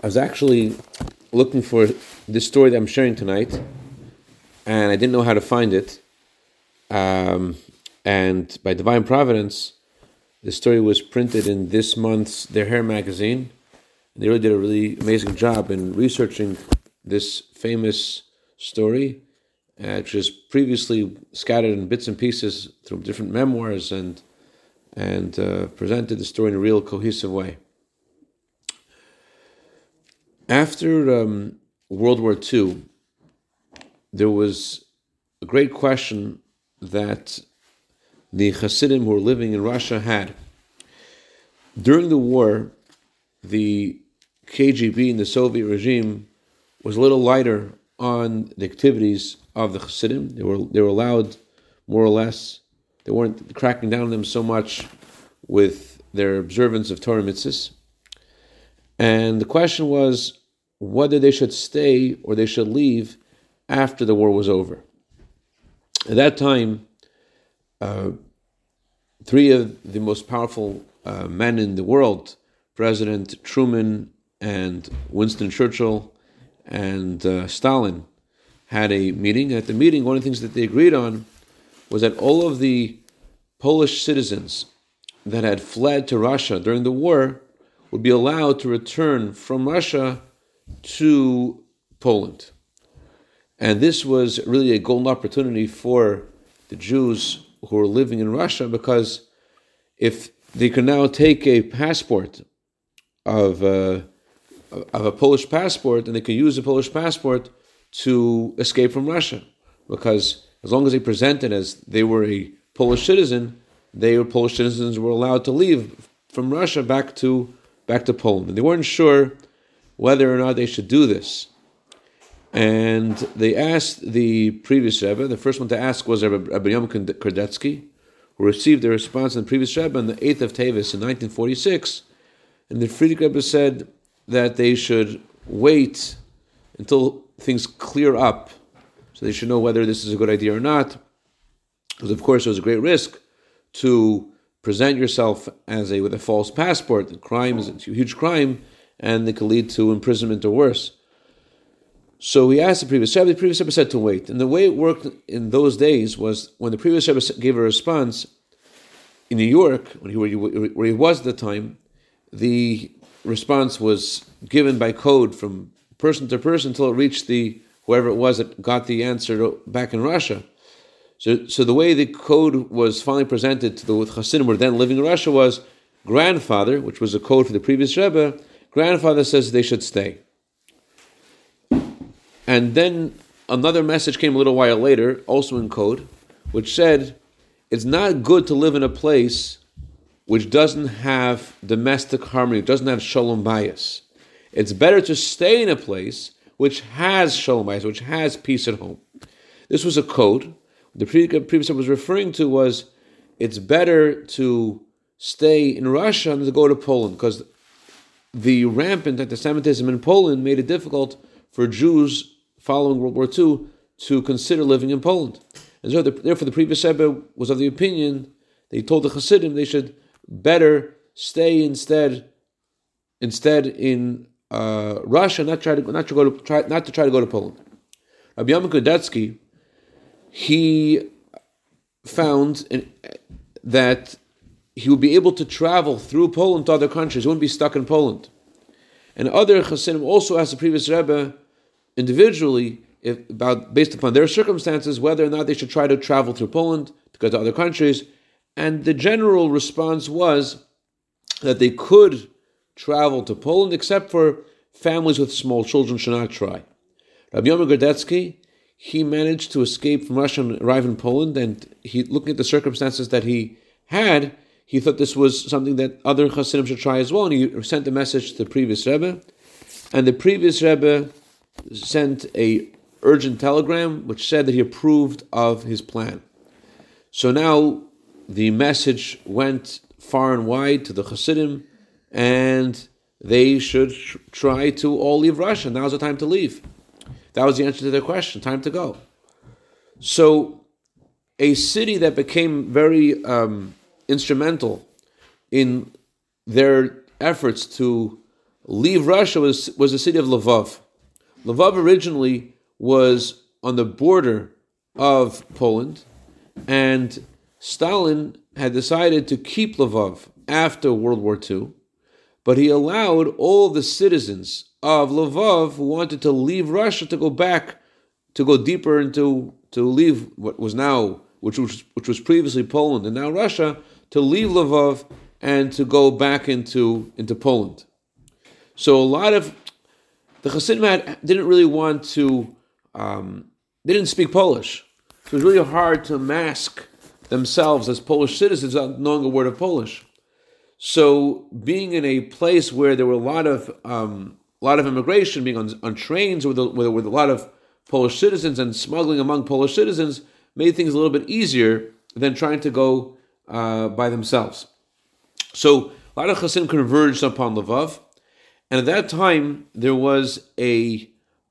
I was actually looking for this story that I'm sharing tonight, and I didn't know how to find it. Um, and by divine providence, the story was printed in this month's Der Hair magazine. They really did a really amazing job in researching this famous story, uh, which was previously scattered in bits and pieces through different memoirs and and uh, presented the story in a real cohesive way. After um, World War II, there was a great question that the Hasidim who were living in Russia had. During the war, the KGB and the Soviet regime was a little lighter on the activities of the Hasidim. They were they were allowed more or less. They weren't cracking down on them so much with their observance of Torah mitzvahs. And the question was whether they should stay or they should leave after the war was over. At that time, uh, three of the most powerful uh, men in the world, President Truman and Winston Churchill and uh, Stalin, had a meeting. At the meeting, one of the things that they agreed on was that all of the Polish citizens that had fled to Russia during the war would be allowed to return from Russia to Poland. And this was really a golden opportunity for the Jews who were living in Russia because if they could now take a passport of a, uh, of a Polish passport and they could use the Polish passport to escape from Russia because as long as they presented as they were a Polish citizen, they were Polish citizens were allowed to leave from Russia back to back to Poland. And they weren't sure whether or not they should do this. And they asked the previous Rebbe, the first one to ask was Rabbi Yom Kordetsky, who received a response in the previous Rebbe on the 8th of Tevis in 1946. And the Frierdiker Rebbe said that they should wait until things clear up, so they should know whether this is a good idea or not. Because, of course, there's a great risk to present yourself as a with a false passport. The crime is a huge crime and it could lead to imprisonment or worse. So he asked the previous Rebbe. The previous Rebbe said to wait, and the way it worked in those days was when the previous Rebbe gave a response in New York, when he, where he was at the time, the response was given by code from person to person until it reached the whoever it was that got the answer back in Russia. So, so the way the code was finally presented to the Hasidim who were then living in Russia was grandfather, which was a code for the previous Rebbe, Grandfather says they should stay. And then another message came a little while later, also in code, which said it's not good to live in a place which doesn't have domestic harmony, doesn't have shalom bayis. It's better to stay in a place which has shalom bayis, which has peace at home. This was a code. The previous was referring to was it's better to stay in Russia than to go to Poland because the rampant anti-Semitism in Poland made it difficult for Jews following World War II to consider living in Poland. And so, therefore, the previous Rebbe was of the opinion they told the Hasidim they should better stay instead instead in uh, Russia, not try to not to go to try not to try to go to Poland. Rabbi Yom Kordetsky, he found in, that he would be able to travel through Poland to other countries. He wouldn't be stuck in Poland. And other Hasidim also asked the previous Rebbe individually if, about based upon their circumstances whether or not they should try to travel through Poland to go to other countries. And the general response was that they could travel to Poland, except for families with small children should not try. Rabbi Yom Gordetsky, he managed to escape from Russia and arrive in Poland, and he looking at the circumstances that he had, he thought this was something that other Hasidim should try as well, and he sent a message to the previous Rebbe. And the previous Rebbe sent a urgent telegram which said that he approved of his plan. So now the message went far and wide to the Hasidim, and they should try to all leave Russia. Now's the time to leave. That was the answer to their question. Time to go. So, a city that became very um, instrumental in their efforts to leave Russia was, was the city of Lvov. Lvov originally was on the border of Poland, and Stalin had decided to keep Lvov after World War II, but he allowed all the citizens of Lvov who wanted to leave Russia to go back, to go deeper into, to leave what was now, which was, which was previously Poland and now Russia, to leave Lvov and to go back into, into Poland. So a lot of the Hasidim didn't really want to, um, they didn't speak Polish. So it was really hard to mask themselves as Polish citizens without knowing a word of Polish. So being in a place where there were a lot of um, a lot of immigration, being on, on trains with a, with, with a lot of Polish citizens and smuggling among Polish citizens, made things a little bit easier than trying to go uh, by themselves. So a lot of Chasim converged upon Lvov, and at that time there was a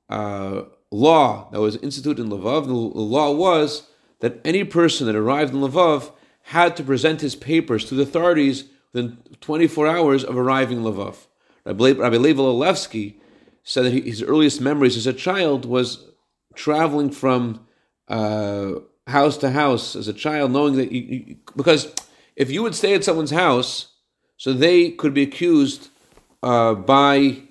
uh, law that was instituted in Lvov. The, the law was that any person that arrived in Lvov had to present his papers to the authorities within 24 hours of arriving in Lvov. Rabbi, Rabbi Lev Levsky said that his earliest memories as a child was traveling from uh, house to house as a child, knowing that you, you, because if you would stay at someone's house, so they could be accused uh, by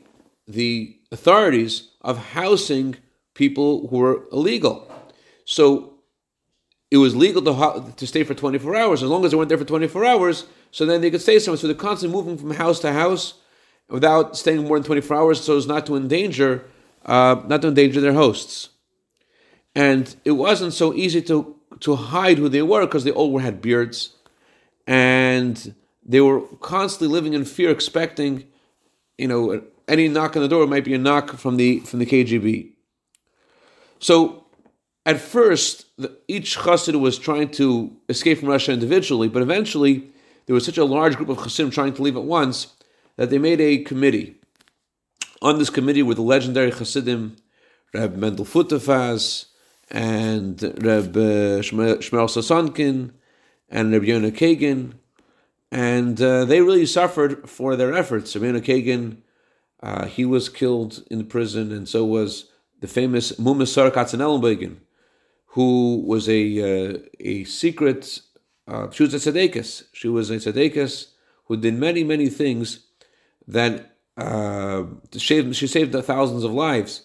the authorities of housing people who were illegal. So it was legal to, to stay for 24 hours. As long as they weren't there for 24 hours, so then they could stay somewhere. So they're constantly moving from house to house without staying more than 24 hours so as not to endanger, uh, not to endanger their hosts. And it wasn't so easy to, to hide who they were because they all had beards. And they were constantly living in fear, expecting, you know, any knock on the door might be a knock from the, from the KGB. So at first, each chassid was trying to escape from Russia individually, but eventually there was such a large group of chassidim trying to leave at once that they made a committee. On this committee were the legendary chassidim Reb Mendel Futerfas and Reb uh, Shmuel Sosonkin and Reb Yonah Kagan, and uh, they really suffered for their efforts. Reb Yonah Kagan, uh, he was killed in prison, and so was the famous Mumasar Katzenellenbogen, who was a uh, a secret. Uh, she was a tzaddikus. She was a tzaddikus who did many many things that uh, she, she saved thousands of lives.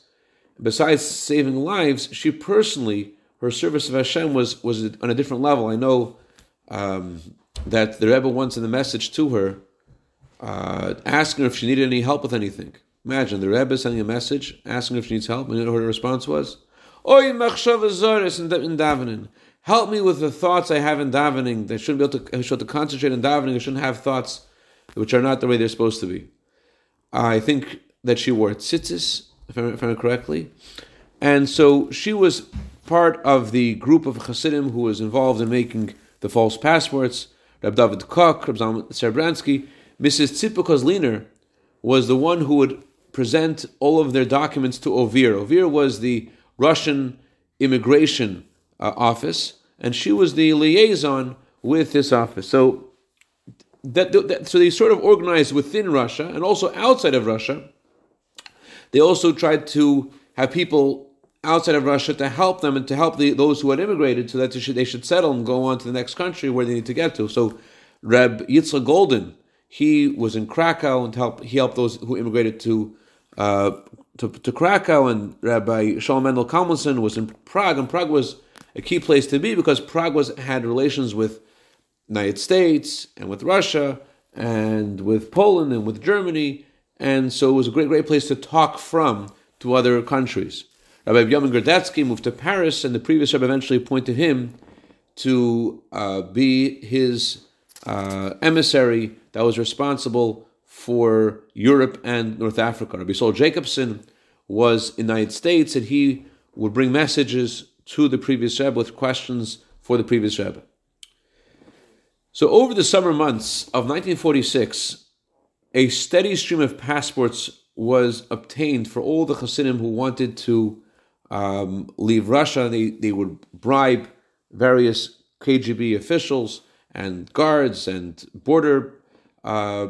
Besides saving lives, she personally her service of Hashem was was on a different level. I know um, that the Rebbe once in the message to her, uh, asking her if she needed any help with anything. Imagine the Rebbe sending a message asking her if she needs help, and you know what her response was? Oy zoris in davening. Help me with the thoughts I have in davening. I shouldn't be able to, I should to concentrate in davening. I shouldn't have thoughts which are not the way they're supposed to be. I think that she wore tzitzis, if I remember correctly. And so she was part of the group of Hasidim who was involved in making the false passports. Reb David Koch, Reb Zalman Serebransky, Mrs. Tzippa Kozliner was the one who would present all of their documents to Ovir. Ovir was the Russian immigration uh, office, and she was the liaison with this office. So that, that, so they sort of organized within Russia and also outside of Russia. They also tried to have people outside of Russia to help them and to help the, those who had immigrated so that they should, they should settle and go on to the next country where they need to get to. So Reb Yitzchak Golden, he was in Krakow and help, he helped those who immigrated to uh, to, to Krakow, and Rabbi Shalom Mendel Kalmanson was in Prague, and Prague was a key place to be because Prague was had relations with United States and with Russia and with Poland and with Germany, and so it was a great, great place to talk from to other countries. Rabbi Yamin Grodetsky moved to Paris, and the previous rabbi eventually appointed him to uh, be his uh, emissary that was responsible for Europe and North Africa. Rabbi Saul Jacobson was in the United States, and he would bring messages to the previous Rebbe with questions for the previous Rebbe. So, over the summer months of 1946, a steady stream of passports was obtained for all the Hasidim who wanted to um, leave Russia. They, they would bribe various KGB officials and guards and border uh,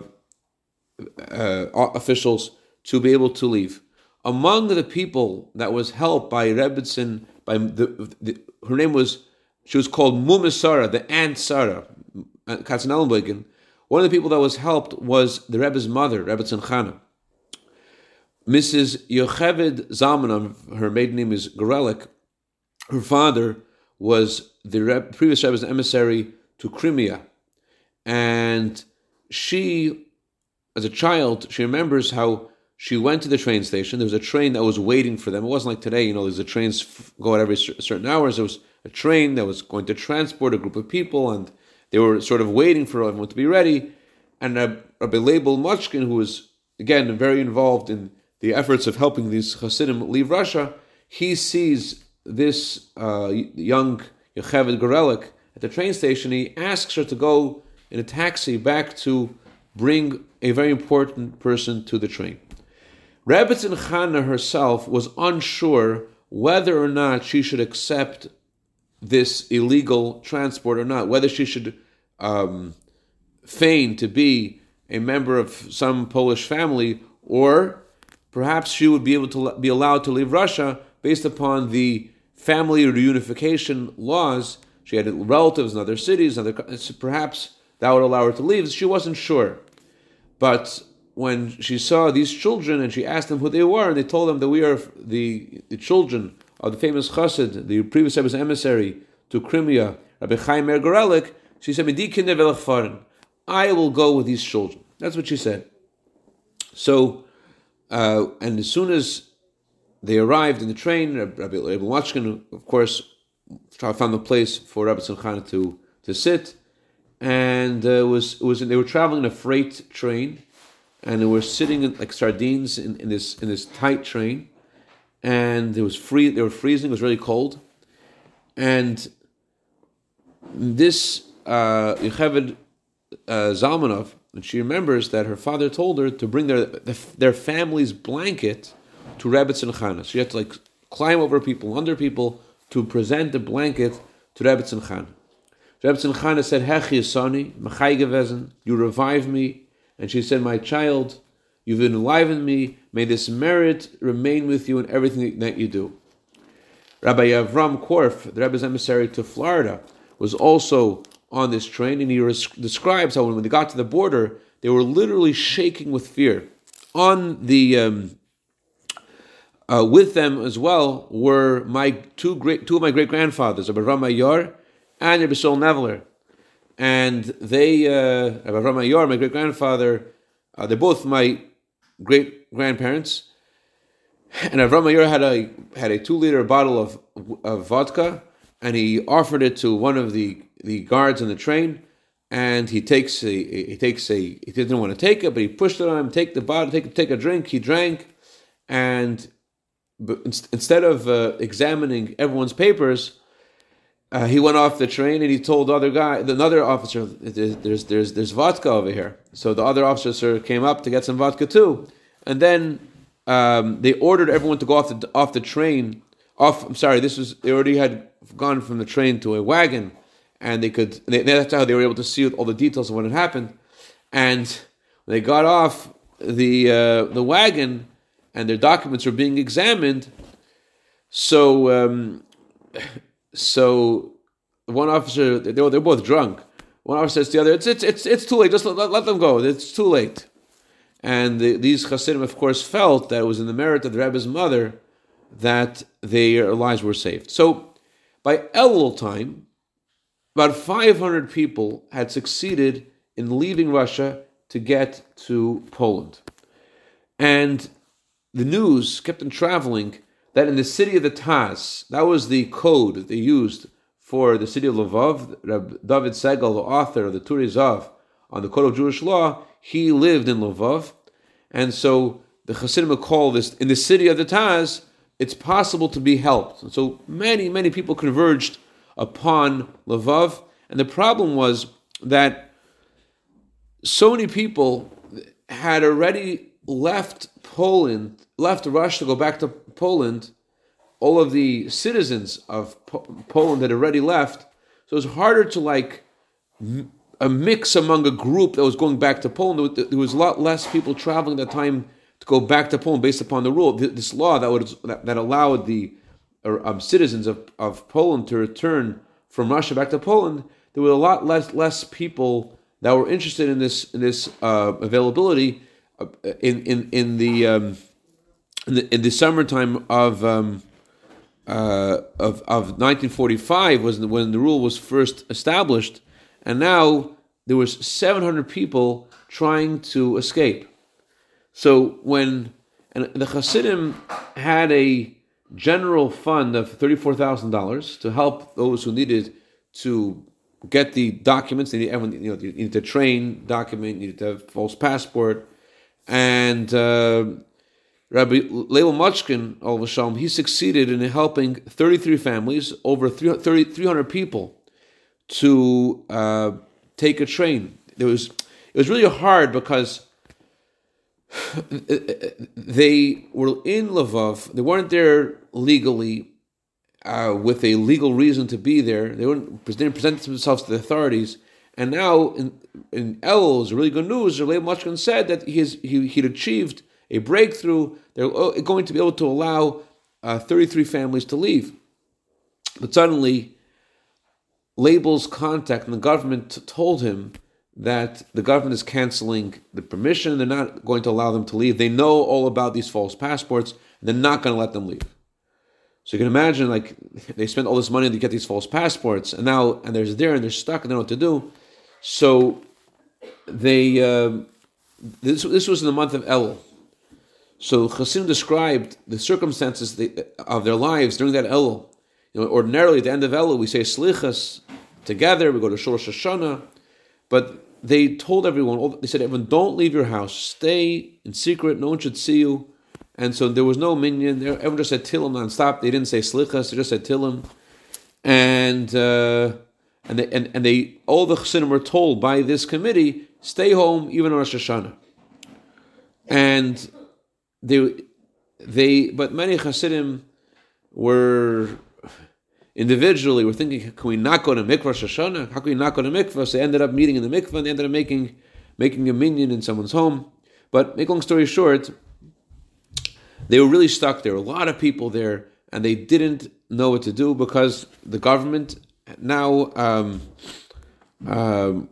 uh, officials to be able to leave. Among the people that was helped by Rebbitzin, by the, the, her name was she was called Mumisara, the aunt Sarah, uh, Katzenellenbogen. One of the people that was helped was the Rebbe's mother, Rebbitzin Chana. Mrs. Yocheved Zalman, her maiden name is Gorelik, her father was the Reb, previous Rebbe's emissary to Crimea. And she, as a child, she remembers how she went to the train station. There was a train that was waiting for them. It wasn't like today, you know, there's a trains go at every certain hours. There was a train that was going to transport a group of people, and they were sort of waiting for everyone to be ready. And Rabbi Label Mochkin, who was, again, very involved in the efforts of helping these Hasidim leave Russia, he sees this uh, young Yocheved Gorelik at the train station. He asks her to go in a taxi back to bring a very important person to the train. Rebbetzin Chana herself was unsure whether or not she should accept this illegal transport or not, whether she should um, feign to be a member of some Polish family, or perhaps she would be able to be allowed to leave Russia based upon the family reunification laws. She had relatives in other cities, other perhaps that would allow her to leave. She wasn't sure, but when she saw these children and she asked them who they were, and they told them that we are the, the children of the famous chassid, the previous Rebbe's emissary to Crimea, Rabbi Chaim Meir Gorelik, she said, I will go with these children. That's what she said. So, uh, and as soon as they arrived in the train, Rabbi Rabbi Mochkin, of course, found a place for Rebbetzin Chana to, to sit, and uh, was was they were traveling in a freight train, and they were sitting in, like sardines in, in this in this tight train, and it was free. They were freezing. It was really cold, and this uh, Yocheved uh, Zalmanov, and she remembers that her father told her to bring their their family's blanket to Chana. So you had to like climb over people, under people, to present the blanket to Rebbetzin Chana. Rebbetzin Chana said, Hechi Yisani, you revive me. And she said, My child, you've enlivened me. May this merit remain with you in everything that you do. Rabbi Avram Korf, the Rebbe's emissary to Florida, was also on this train, and he res- describes how when they got to the border, they were literally shaking with fear. On the um, uh, with them as well were my two great two of my great grandfathers, Rabbi Ramayar and Rabbi Sol Neveler, and they uh, Rabbi Ramayar, my great grandfather, uh, they're both my great grandparents. And Rabbi Ramayar had a had a two liter bottle of of vodka, and he offered it to one of the, the guards on the train. And he takes a he takes a he didn't want to take it, but he pushed it on him. Take the bottle, take take a drink. He drank, and but instead of uh, examining everyone's papers, uh, he went off the train and he told the other guy, another officer, there's, there's, there's vodka over here. So the other officer came up to get some vodka too. And then um, they ordered everyone to go off the, off the train. Off, I'm sorry, this was, they already had gone from the train to a wagon and they could, they, that's how they were able to see all the details of what had happened. And they got off the, uh, the wagon, and their documents were being examined. So, um, so one officer, they were, they're both drunk. One officer says to the other, "It's it's it's, it's too late. Just let, let them go. It's too late." And the, these Hasidim, of course, felt that it was in the merit of the Rebbe's mother that their lives were saved. So, by Elul time, about 500 people had succeeded in leaving Russia to get to Poland. And the news kept on traveling that in the city of the Taz, that was the code that they used for the city of Lvov. Reb David Segal, the author of the Turei Zahav on the Code of Jewish Law, he lived in Lvov, and so the Hasidim call this in the city of the Taz. It's possible to be helped, and so many many people converged upon Lvov, and the problem was that so many people had already left Poland, left Russia to go back to Poland, all of the citizens of po- Poland had already left. So it was harder to like a mix among a group that was going back to Poland. There was a lot less people traveling at that time to go back to Poland based upon the rule. This law that would that, that allowed the um, citizens of, of Poland to return from Russia back to Poland, there were a lot less less people that were interested in this in this uh, availability uh, in in in the, um, in the summertime of. Um, uh, of of 1945 was when the rule was first established, and now there was 700 people trying to escape. So when and the Hasidim had a general fund of thirty-four thousand dollars to help those who needed to get the documents. They need, everyone, you know, to train document, you need to have false passport, and uh, Rabbi Leil of a sudden, he succeeded in helping thirty-three families, over 300 people, to uh, take a train. It was it was really hard because they were in Lvov. They weren't there legally uh, with a legal reason to be there. They, they didn't present themselves to the authorities. And now in, in Elul's really good news, Leib Mochkin said that he, has, he, he'd achieved a breakthrough. They're going to be able to allow uh, 33 families to leave. But suddenly, Label's contact and the government told him that the government is canceling the permission. They're not going to allow them to leave. They know all about these false passports. And they're not going to let them leave. So you can imagine, like they spent all this money to get these false passports, and now and they're there and they're stuck and they don't know what to do. So they uh, this this was in the month of El. So Chasim described the circumstances of their lives during that Elul. You know, ordinarily at the end of Elul we say slichas together. We go to Shorosh Hashanah, but they told everyone. They said, "Everyone, don't leave your house. Stay in secret. No one should see you." And so there was no minyan. Everyone just said Tillim nonstop. They didn't say Slichas, they just said Tillim. And uh, and they and, and they all the chassidim were told by this committee, stay home even on Rosh Hashanah. And they they but many chassidim were individually were thinking, can we not go to mikvah Rosh Hashanah? How can we not go to mikvah? So they ended up meeting in the mikvah and they ended up making making a minyan in someone's home. But make long story short, they were really stuck. There were a lot of people there, and they didn't know what to do because the government now, um, um,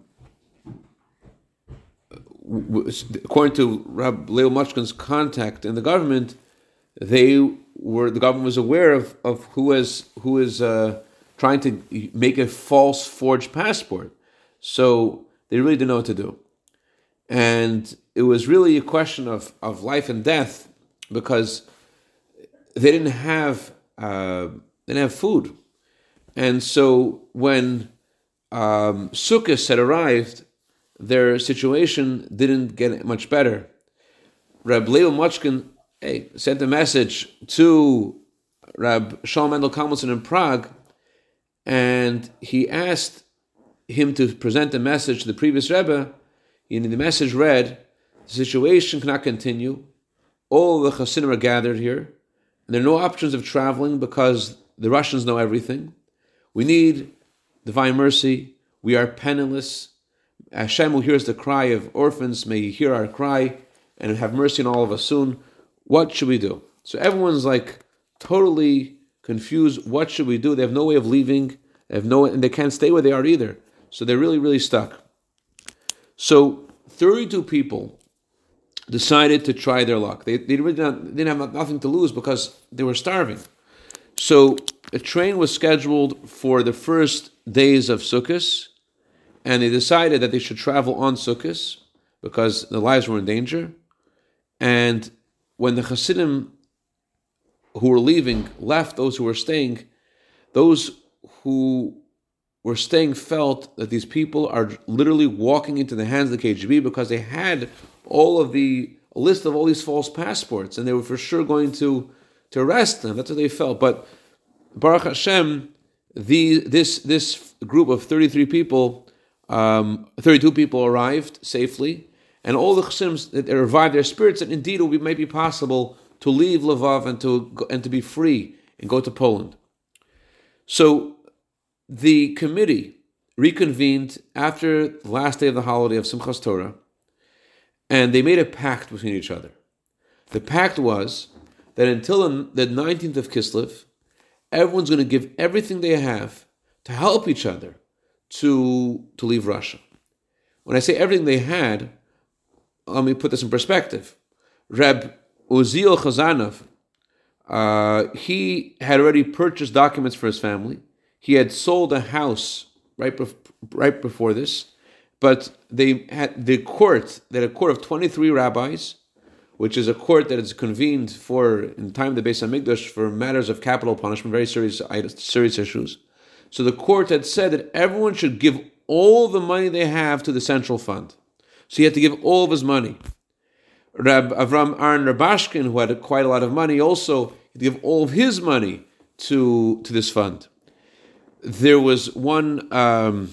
according to Rab Leo Mochkin's contact in the government, they were the government was aware of, of who is who is uh, trying to make a false forged passport. So they really didn't know what to do, and it was really a question of, of life and death because they didn't have uh, they didn't have food, and so when um, Sukkot had arrived, their situation didn't get much better. Rab Leo Mochkin hey, sent a message to Rab Shalom Mendel Kalmanson in Prague, and he asked him to present a message to the previous Rebbe. And the message read, "The situation cannot continue all the Hasidim are gathered here, and there are no options of traveling because the Russians know everything. We need divine mercy. We are penniless. Hashem will hear the cry of orphans. May He hear our cry and have mercy on all of us soon. What should we do? So everyone's like totally confused. What should we do? They have no way of leaving. They have no, and they can't stay where they are either. So they're really, really stuck. So 32 people decided to try their luck. They, they really didn't, didn't have nothing to lose because they were starving. So a train was scheduled for the first days of Sukkot, and they decided that they should travel on Sukkot because their lives were in danger. And when the Hasidim who were leaving left those who were staying, those who were staying felt that these people are literally walking into the hands of the KGB because they had all of the list of all these false passports, and they were for sure going to to arrest them. That's what they felt. But Baruch Hashem, the this this group of thirty three people, um, thirty two people arrived safely, and all the chassims that revived their spirits. And indeed, it might be possible to leave Lvov and to and to be free and go to Poland. So the committee reconvened after the last day of the holiday of Simchas Torah and they made a pact between each other The pact was that until the 19th of Kislev, everyone's going to give everything they have to help each other to, to leave Russia. When I say everything they had, let me put this in perspective. Reb Uziel Chazanov, uh, he had already purchased documents for his family. He had sold a house right, bef- right before this, but they had the court, they had a court of 23 rabbis, which is a court that is convened for, in time the Beis HaMikdash, for matters of capital punishment, very serious, serious issues. So the court had said that everyone should give all the money they have to the central fund. So he had to give all of his money. Rab Avram Aaron Rubashkin, who had quite a lot of money, also had to give all of his money to, to this fund. There was one um,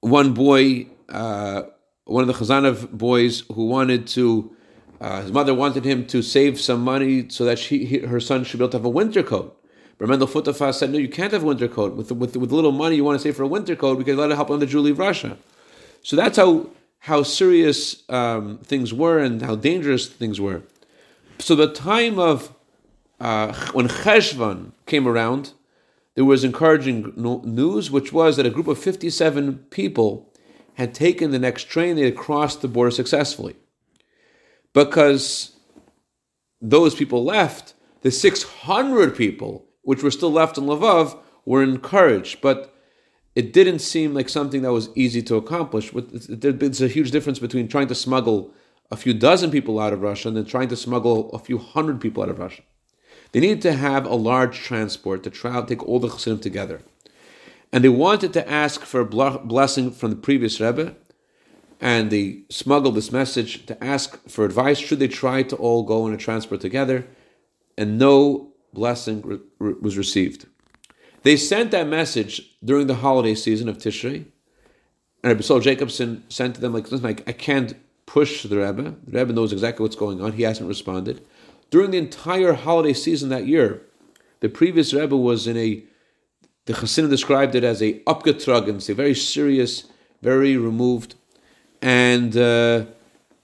one boy, uh, one of the Chazanov boys, who wanted to. Uh, his mother wanted him to save some money so that she, he, her son should be able to have a winter coat. But Mendel Futerfas said, no, you can't have a winter coat. With, with, with little money you want to save for a winter coat because let it help on the Jew leave Russia. So that's how, how serious um, things were and how dangerous things were. So the time of uh, when Cheshvan came around, there was encouraging news, which was that a group of 57 people had taken the next train, they had crossed the border successfully. Because those people left, the 600 people which were still left in Lvov, were encouraged, but it didn't seem like something that was easy to accomplish. There's a huge difference between trying to smuggle a few dozen people out of Russia and then trying to smuggle a few hundred people out of Russia. They needed to have a large transport to try to take all the chassidim together. And they wanted to ask for a blessing from the previous Rebbe, and they smuggled this message to ask for advice. Should they try to all go in a transport together? And no blessing re- re- was received. They sent that message during the holiday season of Tishrei, and Rabbi Saul Jacobson sent to them like, "Listen, I, I can't push the Rebbe. The Rebbe knows exactly what's going on. He hasn't responded." During the entire holiday season that year, the previous Rebbe was in a. The Hasidim described it as a upgetragen, a very serious, very removed, and uh,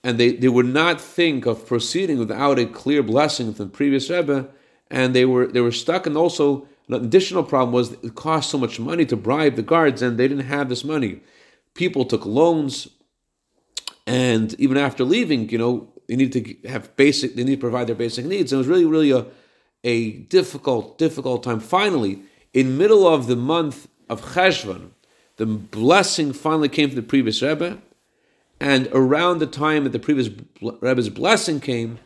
and they, they would not think of proceeding without a clear blessing from the previous Rebbe and they were they were stuck. And also, an additional problem was it cost so much money to bribe the guards, and they didn't have this money. People took loans, and even after leaving, you know, they need to have basic. They need to provide their basic needs. And it was really, really a a difficult, difficult time. Finally, in middle of the month of Cheshvan, the blessing finally came from the previous Rebbe, and around the time that the previous Rebbe's blessing came,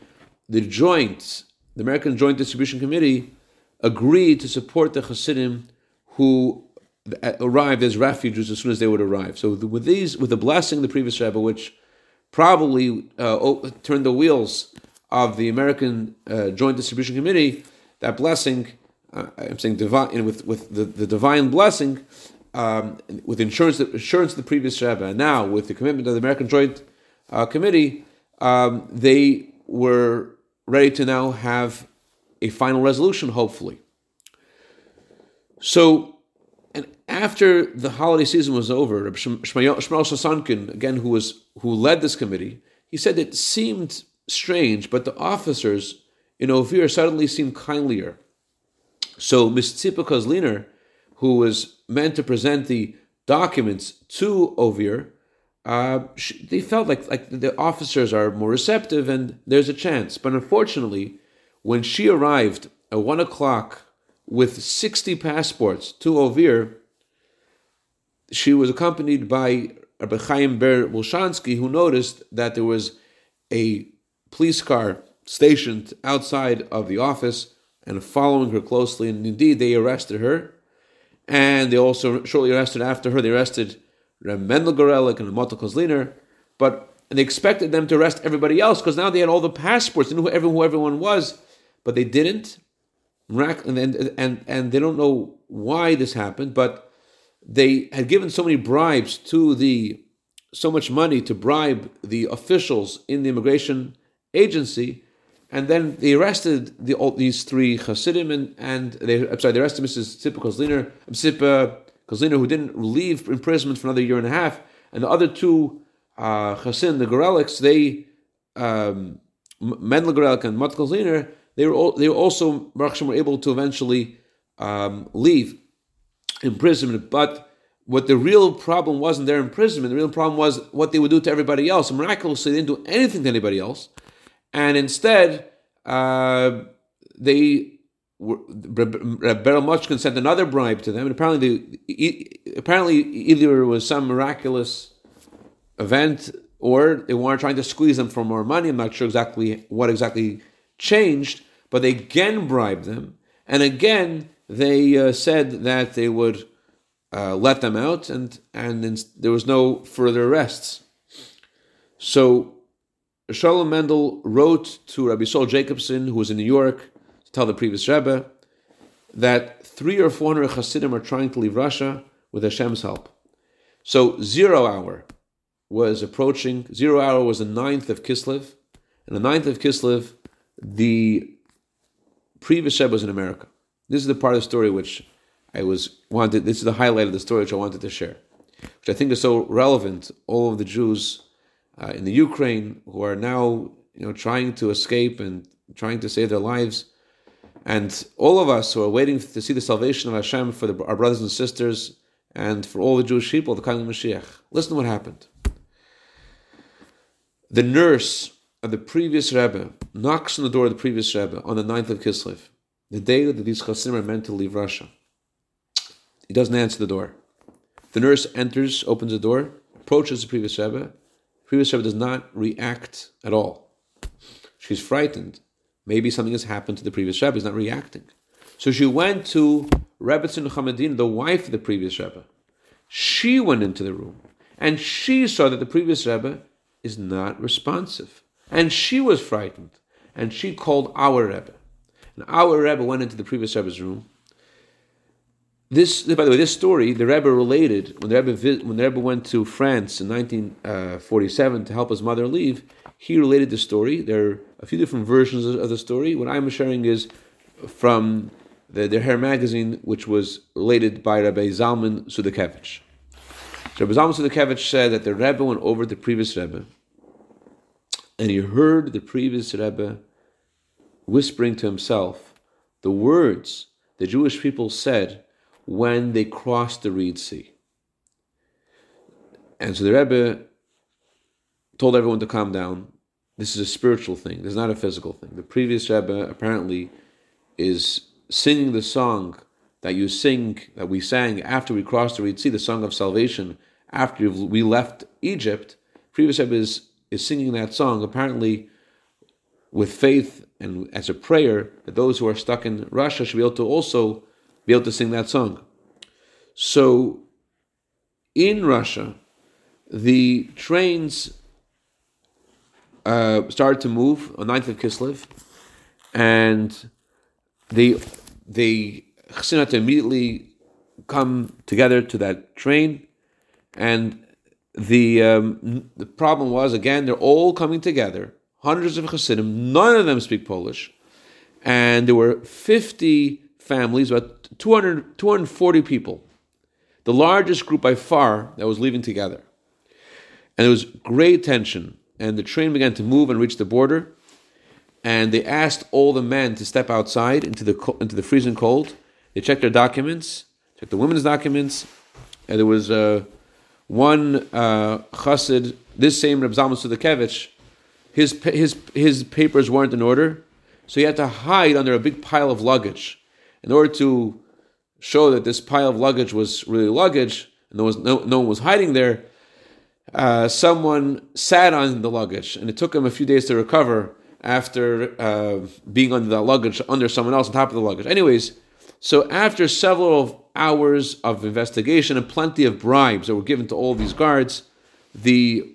the joints the American Joint Distribution Committee agreed to support the Hasidim who arrived as refugees as soon as they would arrive. So with these, with the blessing of the previous Rebbe, which probably uh, turned the wheels of the American uh, Joint Distribution Committee, that blessing, uh, I'm saying divine, with with the, the divine blessing, um, with insurance, assurance of the previous Rebbe, and now with the commitment of the American Joint uh, Committee, um, they were ready to now have a final resolution, hopefully. So, and after the holiday season was over, Shmuel Sosonkin, again, who was who led this committee, he said it seemed strange, but the officers in Ovir suddenly seemed kindlier. So, Ms. Tzipa Kozliner, who was meant to present the documents to Ovir, uh, they felt like like the officers are more receptive and there's a chance. But unfortunately, when she arrived at one o'clock with sixty passports to Ovir, she was accompanied by Rabbi Chaim Ber Wolshansky, who noticed that there was a police car stationed outside of the office and following her closely. And indeed, they arrested her. And they also shortly arrested after her, they arrested Reb Mendel Gorelik and Motel Kozliner, but and they expected them to arrest everybody else because now they had all the passports, they knew who everyone, who everyone was, but they didn't. And, and, and, and they don't know why this happened, but they had given so many bribes to the so much money to bribe the officials in the immigration agency, and then they arrested the, all, these three Hasidim and, and they I'm sorry, they arrested Mrs. Tzipa Kozliner, Tzipa Kozliner, who didn't leave imprisonment for another year and a half, and the other two uh, Chassin, the Goreliks, they um, Mendel Gorelik and Motel Kozliner, they were they were also were able to eventually um, leave imprisonment, but what the real problem wasn't their imprisonment. The real problem was what they would do to everybody else. And miraculously, they didn't do anything to anybody else, and instead, uh, they Beryl Mochkin sent another bribe to them, and apparently, apparently either it was some miraculous event or they weren't trying to squeeze them for more money. I'm not sure exactly what exactly changed, but they again bribed them, and again they uh, said that they would uh, let them out, and and there was no further arrests. So Shalom Mendel wrote to Rabbi Saul Jacobson, who was in New York, tell the previous Rebbe that three or four hundred Hasidim are trying to leave Russia with Hashem's help. So zero hour was approaching. Zero hour was the ninth of Kislev, and the ninth of Kislev, the previous Rebbe was in America. This is the part of the story which I was wanted. This is the highlight of the story which I wanted to share, which I think is so relevant. All of the Jews uh, in the Ukraine who are now, you know, trying to escape and trying to save their lives, and all of us who are waiting to see the salvation of Hashem for the, our brothers and sisters, and for all the Jewish people, the coming of Mashiach. Listen to what happened. The nurse of the previous Rebbe knocks on the door of the previous Rebbe on the 9th of Kislev the day that these Chassidim are meant to leave Russia. He doesn't answer the door. The nurse enters, opens the door, approaches the previous Rebbe. The previous Rebbe does not react at all. She's frightened. Maybe something has happened to the previous Rebbe. He's not reacting. So she went to Rebbetzin Chamadin, the wife of the previous Rebbe. She went into the room and she saw that the previous Rebbe is not responsive. And she was frightened. And she called our Rebbe. And our Rebbe went into the previous Rebbe's room. This, by the way, this story the Rebbe related when the Rebbe when the Rebbe went to France in 1947 uh, to help his mother leave. He related the story. There are a few different versions of the story. What I'm sharing is from the Der Hair magazine, which was related by Rabbi Zalman Sudakevich. So Rabbi Zalman Sudakevich said that the Rebbe went over the previous Rebbe, and he heard the previous Rebbe whispering to himself the words the Jewish people said when they crossed the Reed Sea. And so the Rebbe told everyone to calm down. This is a spiritual thing. This is not a physical thing. The previous Rebbe apparently is singing the song that you sing, that we sang after we crossed the Red Sea, the song of salvation, after we left Egypt. Previous Rebbe is, is singing that song apparently with faith and as a prayer that those who are stuck in Russia should be able to also be able to sing that song. So in Russia, the trains uh, started to move on 9th of Kislev, and they they had to immediately come together to that train, and the um, the problem was again they're all coming together hundreds of Hasidim, none of them speak Polish, and there were 50 families, about 200, 240 people, the largest group by far that was leaving together. And there was great tension, and the train began to move and reach the border, and they asked all the men to step outside into the, into the freezing cold. They checked their documents, checked the women's documents, and there was uh, one uh, chassid, this same Reb Zalman Sudakevich, his, his, his papers weren't in order, so he had to hide under a big pile of luggage. In order to show that this pile of luggage was really luggage, and there was no, no one was hiding there, uh, someone sat on the luggage, and it took him a few days to recover after uh, being under the luggage, under someone else on top of the luggage. Anyways, so after several hours of investigation and plenty of bribes that were given to all these guards, the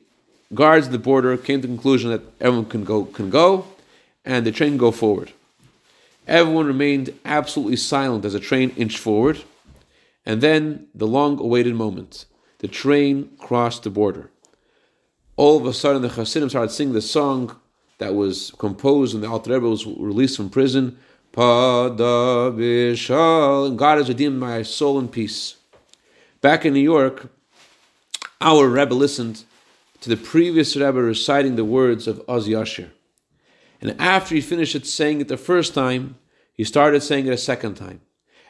guards at the border came to the conclusion that everyone can go, can go, and the train can go forward. Everyone remained absolutely silent as the train inched forward, and then the long-awaited moment. The train crossed the border. All of a sudden, the Hasidim started singing the song that was composed when the Alter Rebbe was released from prison. Pada bishal, and God has redeemed my soul in peace. Back in New York, our Rebbe listened to the previous Rebbe reciting the words of Oz Yashir. And after he finished it, saying it the first time, he started saying it a second time.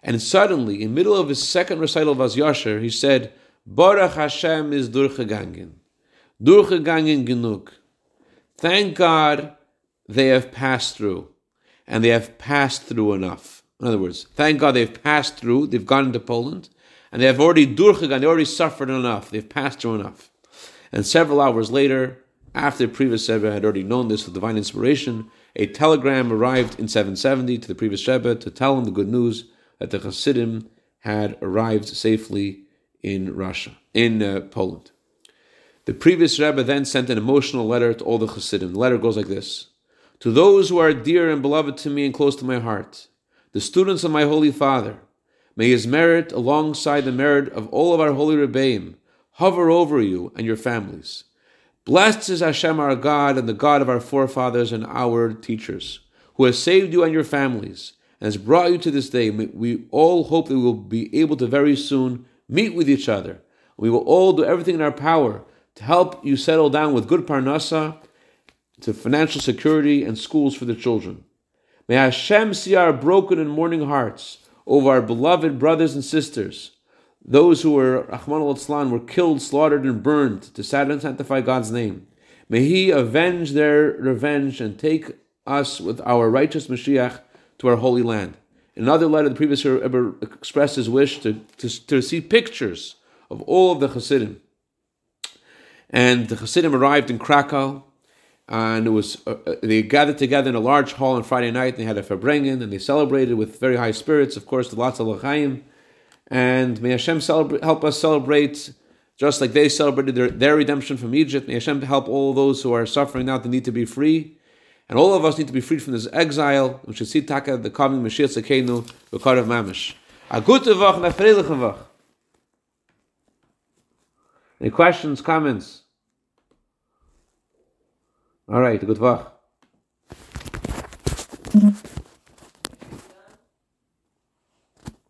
And suddenly, in the middle of his second recital of Az Yasher, he said, Baruch Hashem is durchgegangen. Durchgegangen genug. Thank God they have passed through. And they have passed through enough. In other words, thank God they've passed through, they've gone into Poland, and they have already durchgegangen, they already suffered enough, they've passed through enough. And several hours later, after the previous Rebbe had already known this with divine inspiration, a telegram arrived in 770 to the previous Rebbe to tell him the good news that the Hasidim had arrived safely in Russia, in uh, Poland. The previous Rebbe then sent an emotional letter to all the Hasidim. The letter goes like this To those who are dear and beloved to me and close to my heart, the students of my Holy Father, may his merit, alongside the merit of all of our holy Rebbeim, hover over you and your families. Blessed is Hashem our God and the God of our forefathers and our teachers, who has saved you and your families and has brought you to this day. We all hope that we will be able to very soon meet with each other. We will all do everything in our power to help you settle down with good parnasa, to financial security and schools for the children. May Hashem see our broken and mourning hearts over our beloved brothers and sisters those who were rachmana litzlan were killed, slaughtered, and burned to sanctify God's name. May He avenge their revenge and take us with our righteous Mashiach to our holy land. Another letter, the previous Rebbe expressed his wish to, to, to see pictures of all of the Hasidim. And the Hasidim arrived in Krakow, and it was uh, uh they gathered together in a large hall on Friday night. And they had a farbrengen, and they celebrated with very high spirits, of course, the lots of l'chaim and may Hashem help us celebrate just like they celebrated their, their redemption from Egypt. May Hashem help all those who are suffering now that need to be free. And all of us need to be freed from this exile. We should see Taka, the coming Mashiach Tzidkeinu, the karov mamash. A gute Woche and a freiliche Woche. Any questions, comments? All right, good Woche.